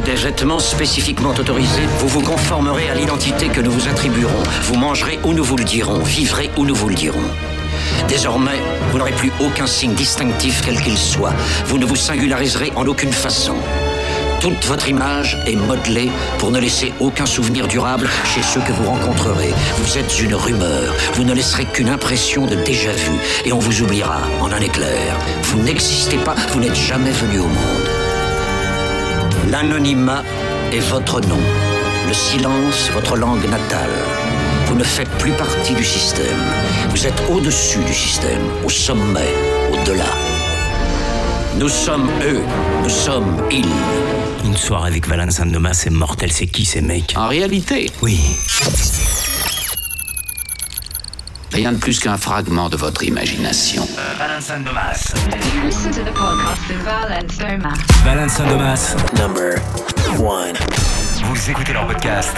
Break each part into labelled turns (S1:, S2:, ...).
S1: des vêtements spécifiquement autorisés, vous vous conformerez à l'identité que nous vous attribuerons. Vous mangerez où nous vous le dirons, vivrez où nous vous le dirons. Désormais, vous n'aurez plus aucun signe distinctif quel qu'il soit. Vous ne vous singulariserez en aucune façon. Toute votre image est modelée pour ne laisser aucun souvenir durable chez ceux que vous rencontrerez. Vous êtes une rumeur. Vous ne laisserez qu'une impression de déjà-vu. Et on vous oubliera en un éclair. Vous n'existez pas. Vous n'êtes jamais venu au monde. L'anonymat est votre nom. Le silence, votre langue natale. Vous ne faites plus partie du système. Vous êtes au-dessus du système, au sommet, au-delà. Nous sommes eux, nous sommes ils.
S2: Une soirée avec Valence Sandomas, c'est mortel, c'est qui ces mecs?
S3: En réalité,
S2: Oui.
S3: Rien de plus qu'un fragment de votre imagination.
S2: Valence Sandomas.
S4: Listen to the podcast of Valence Domas.
S2: Valence Sandomas.
S5: Number one.
S2: Vous écoutez leur podcast.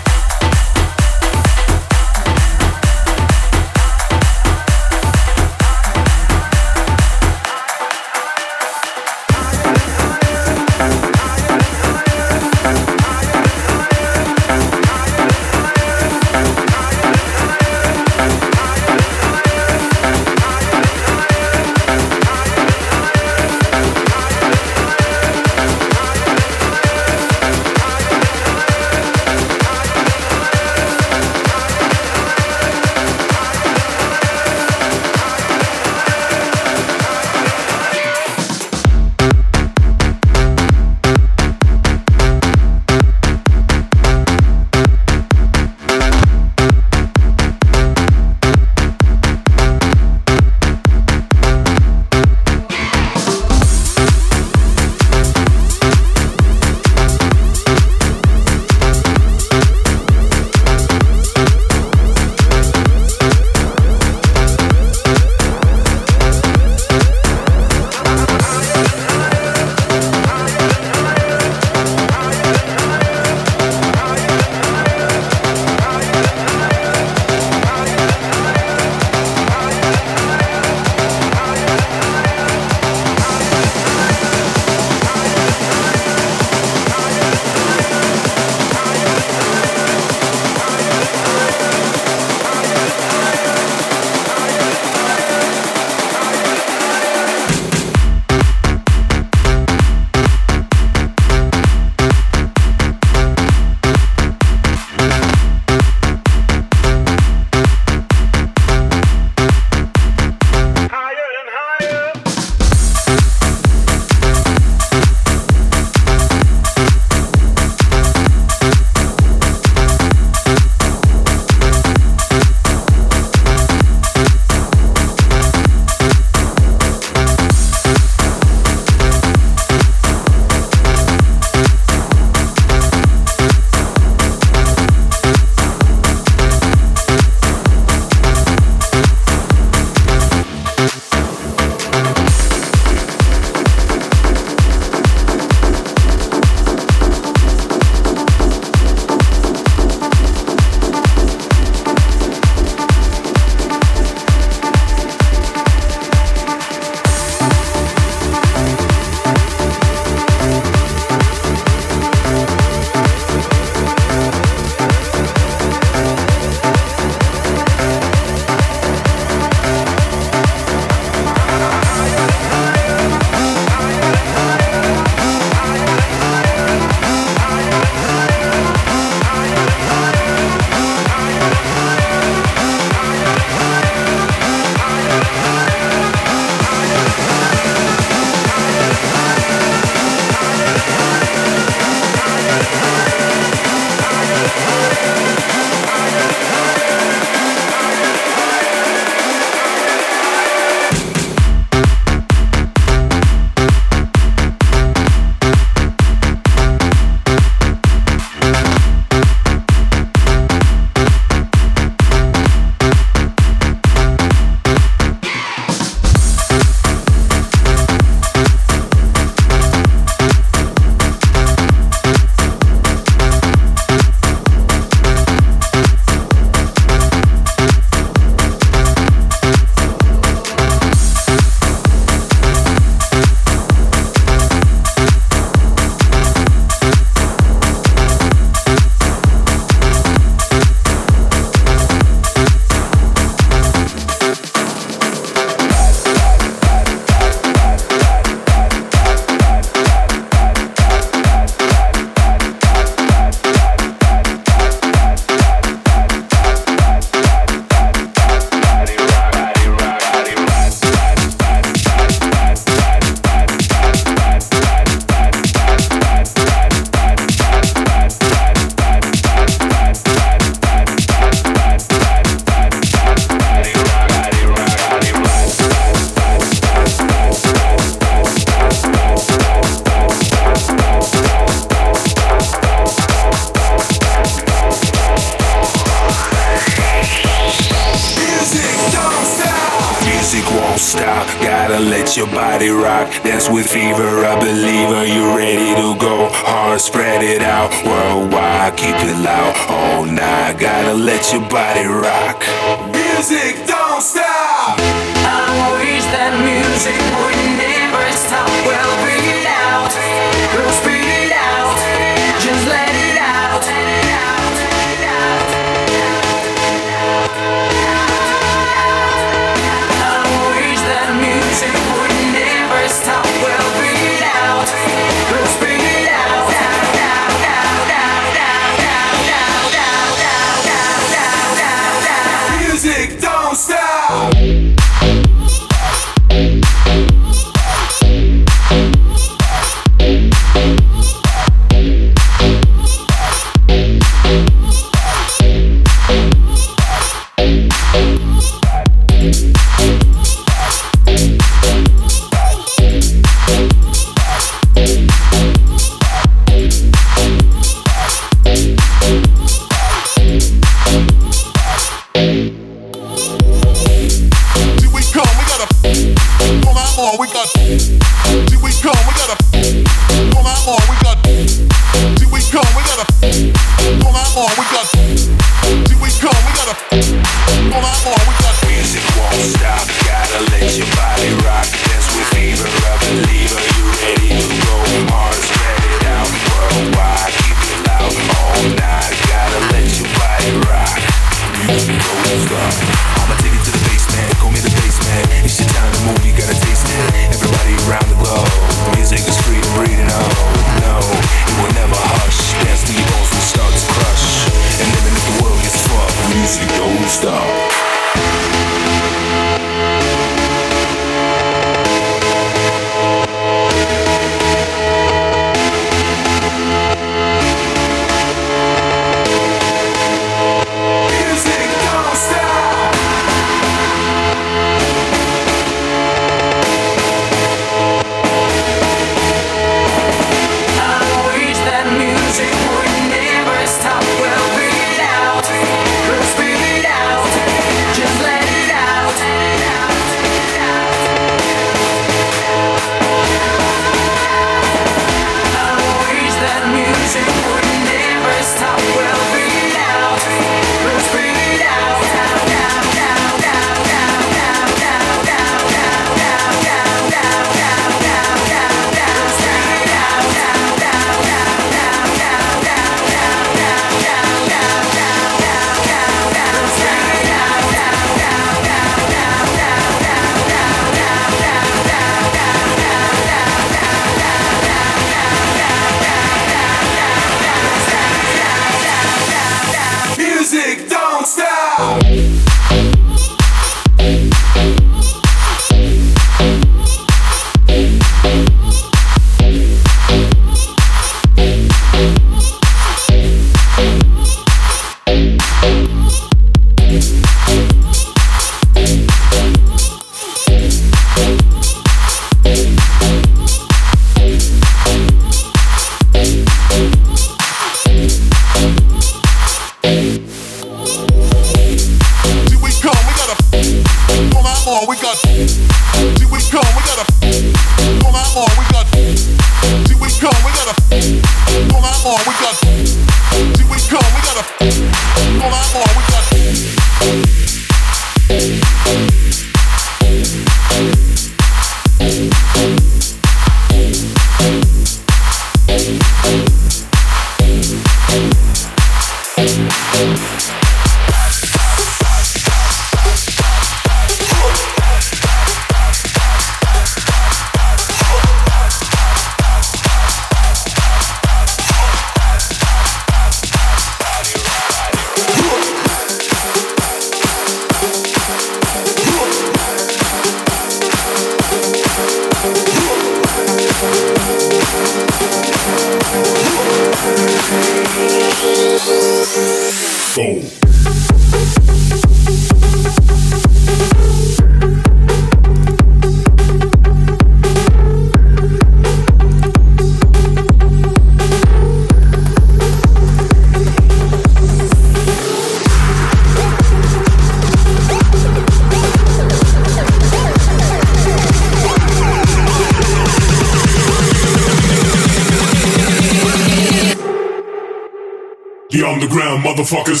S6: Motherfuckers.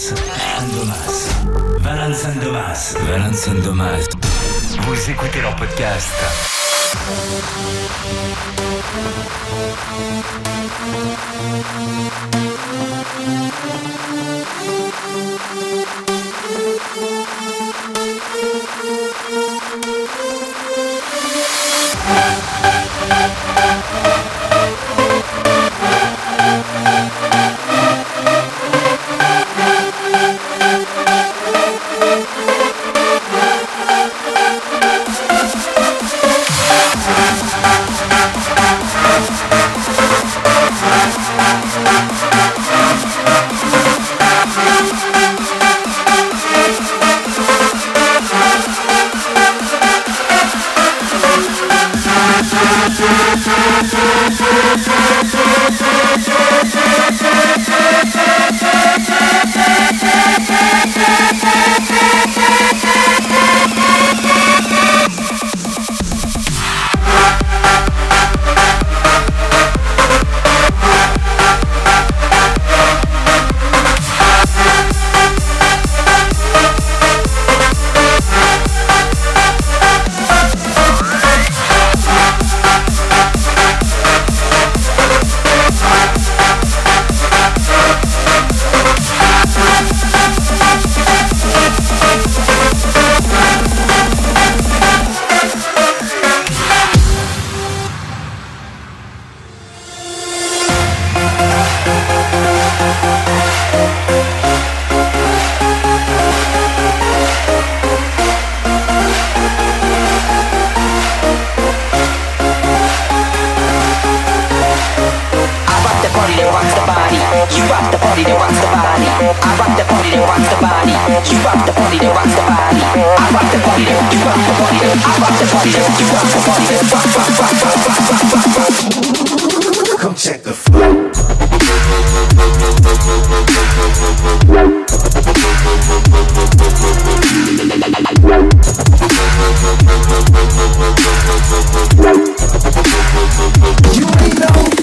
S6: Valence and Domas. Valence and
S2: Domas. Valence and Domas. Vous écoutez leur podcast.
S7: Thank you.
S5: Come check the flow. You ain't know.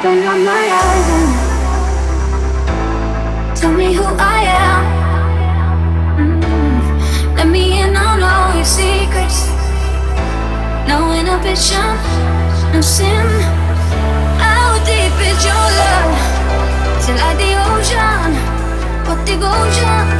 S8: Open up my eyes and tell me who I am. Mm. Let me in on all your secrets. No inhibition, no sin. How deep is your love? Till like the ocean, what devotion are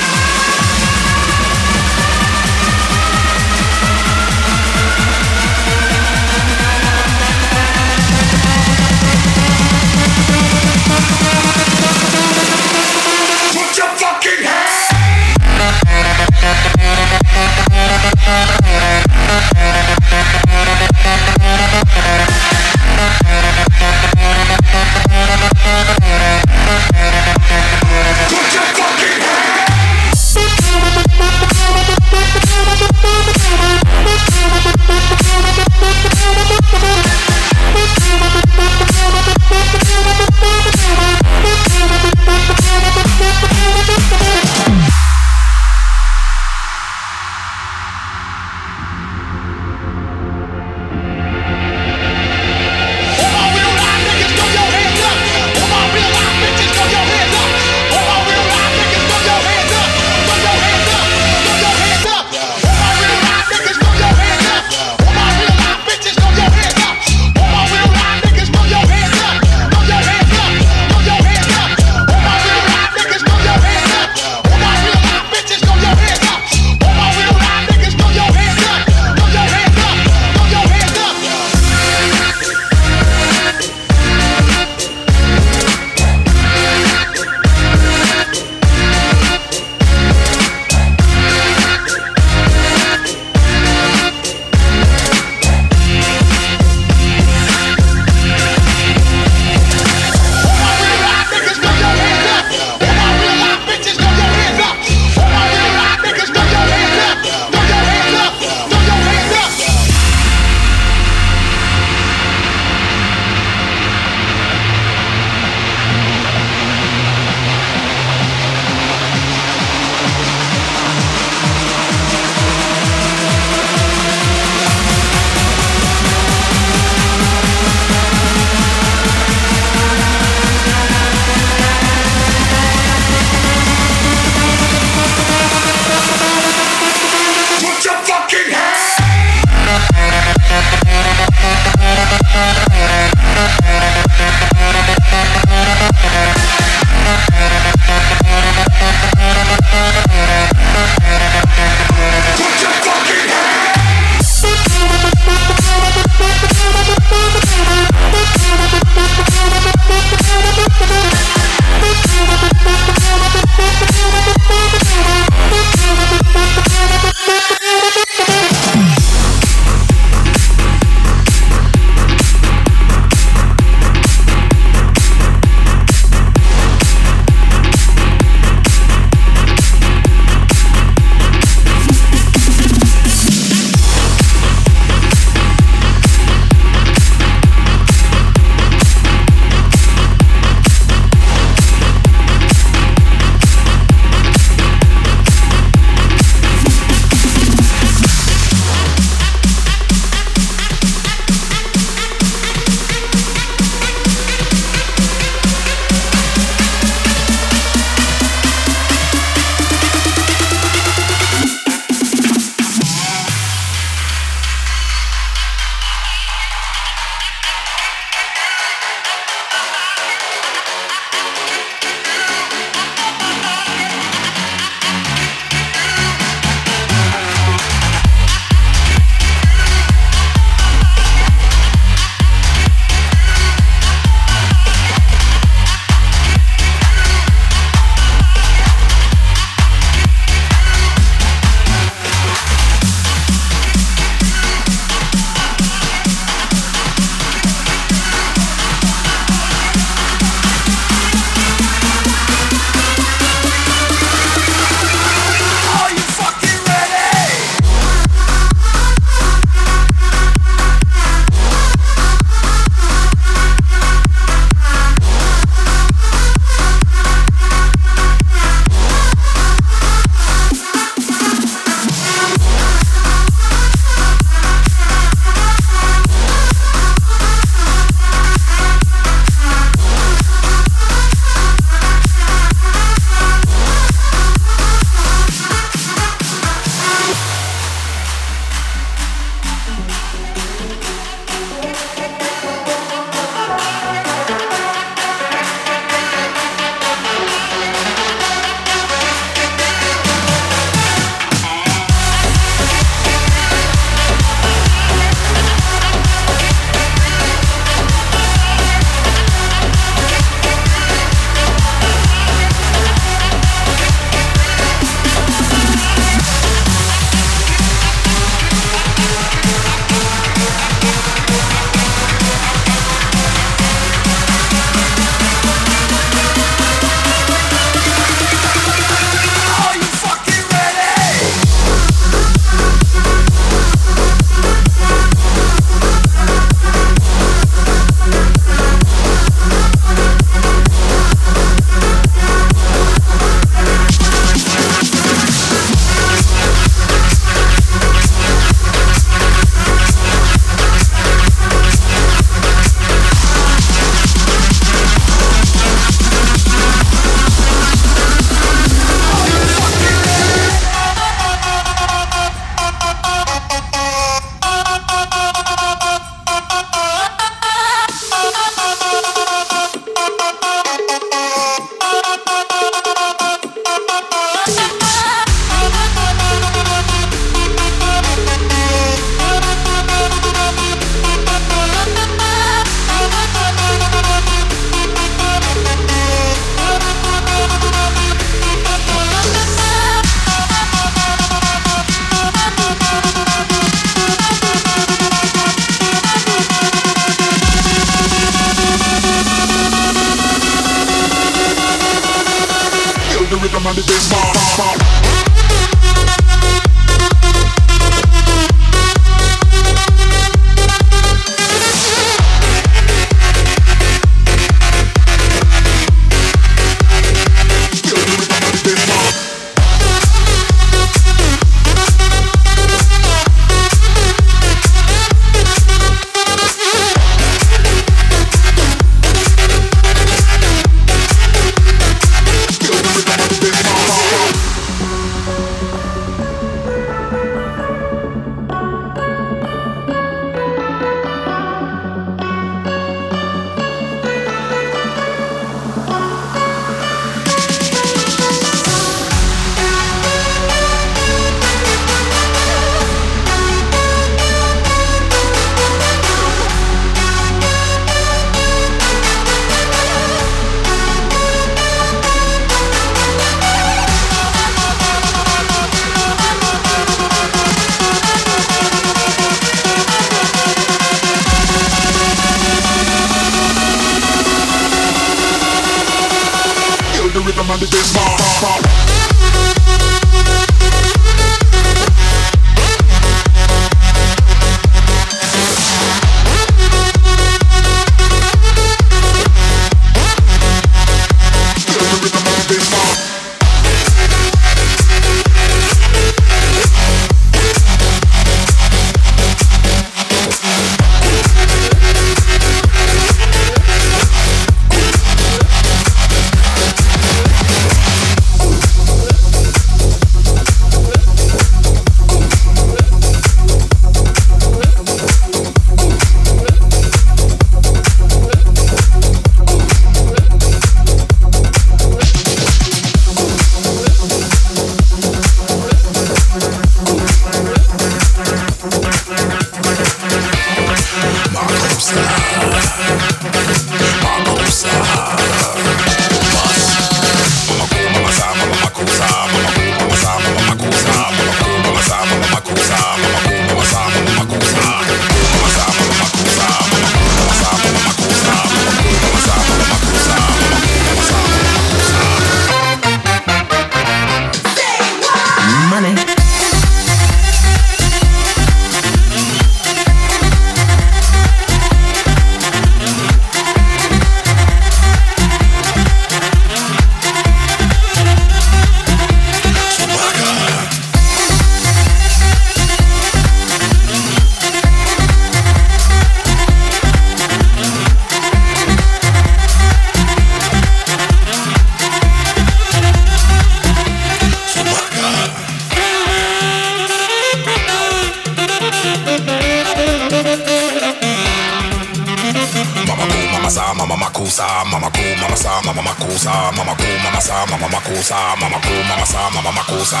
S6: mama cool, mama sa, mama makusa, mama cool, mama sa, mama makusa, mama cool, mama sa, mama makusa.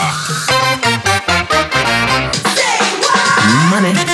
S7: Money.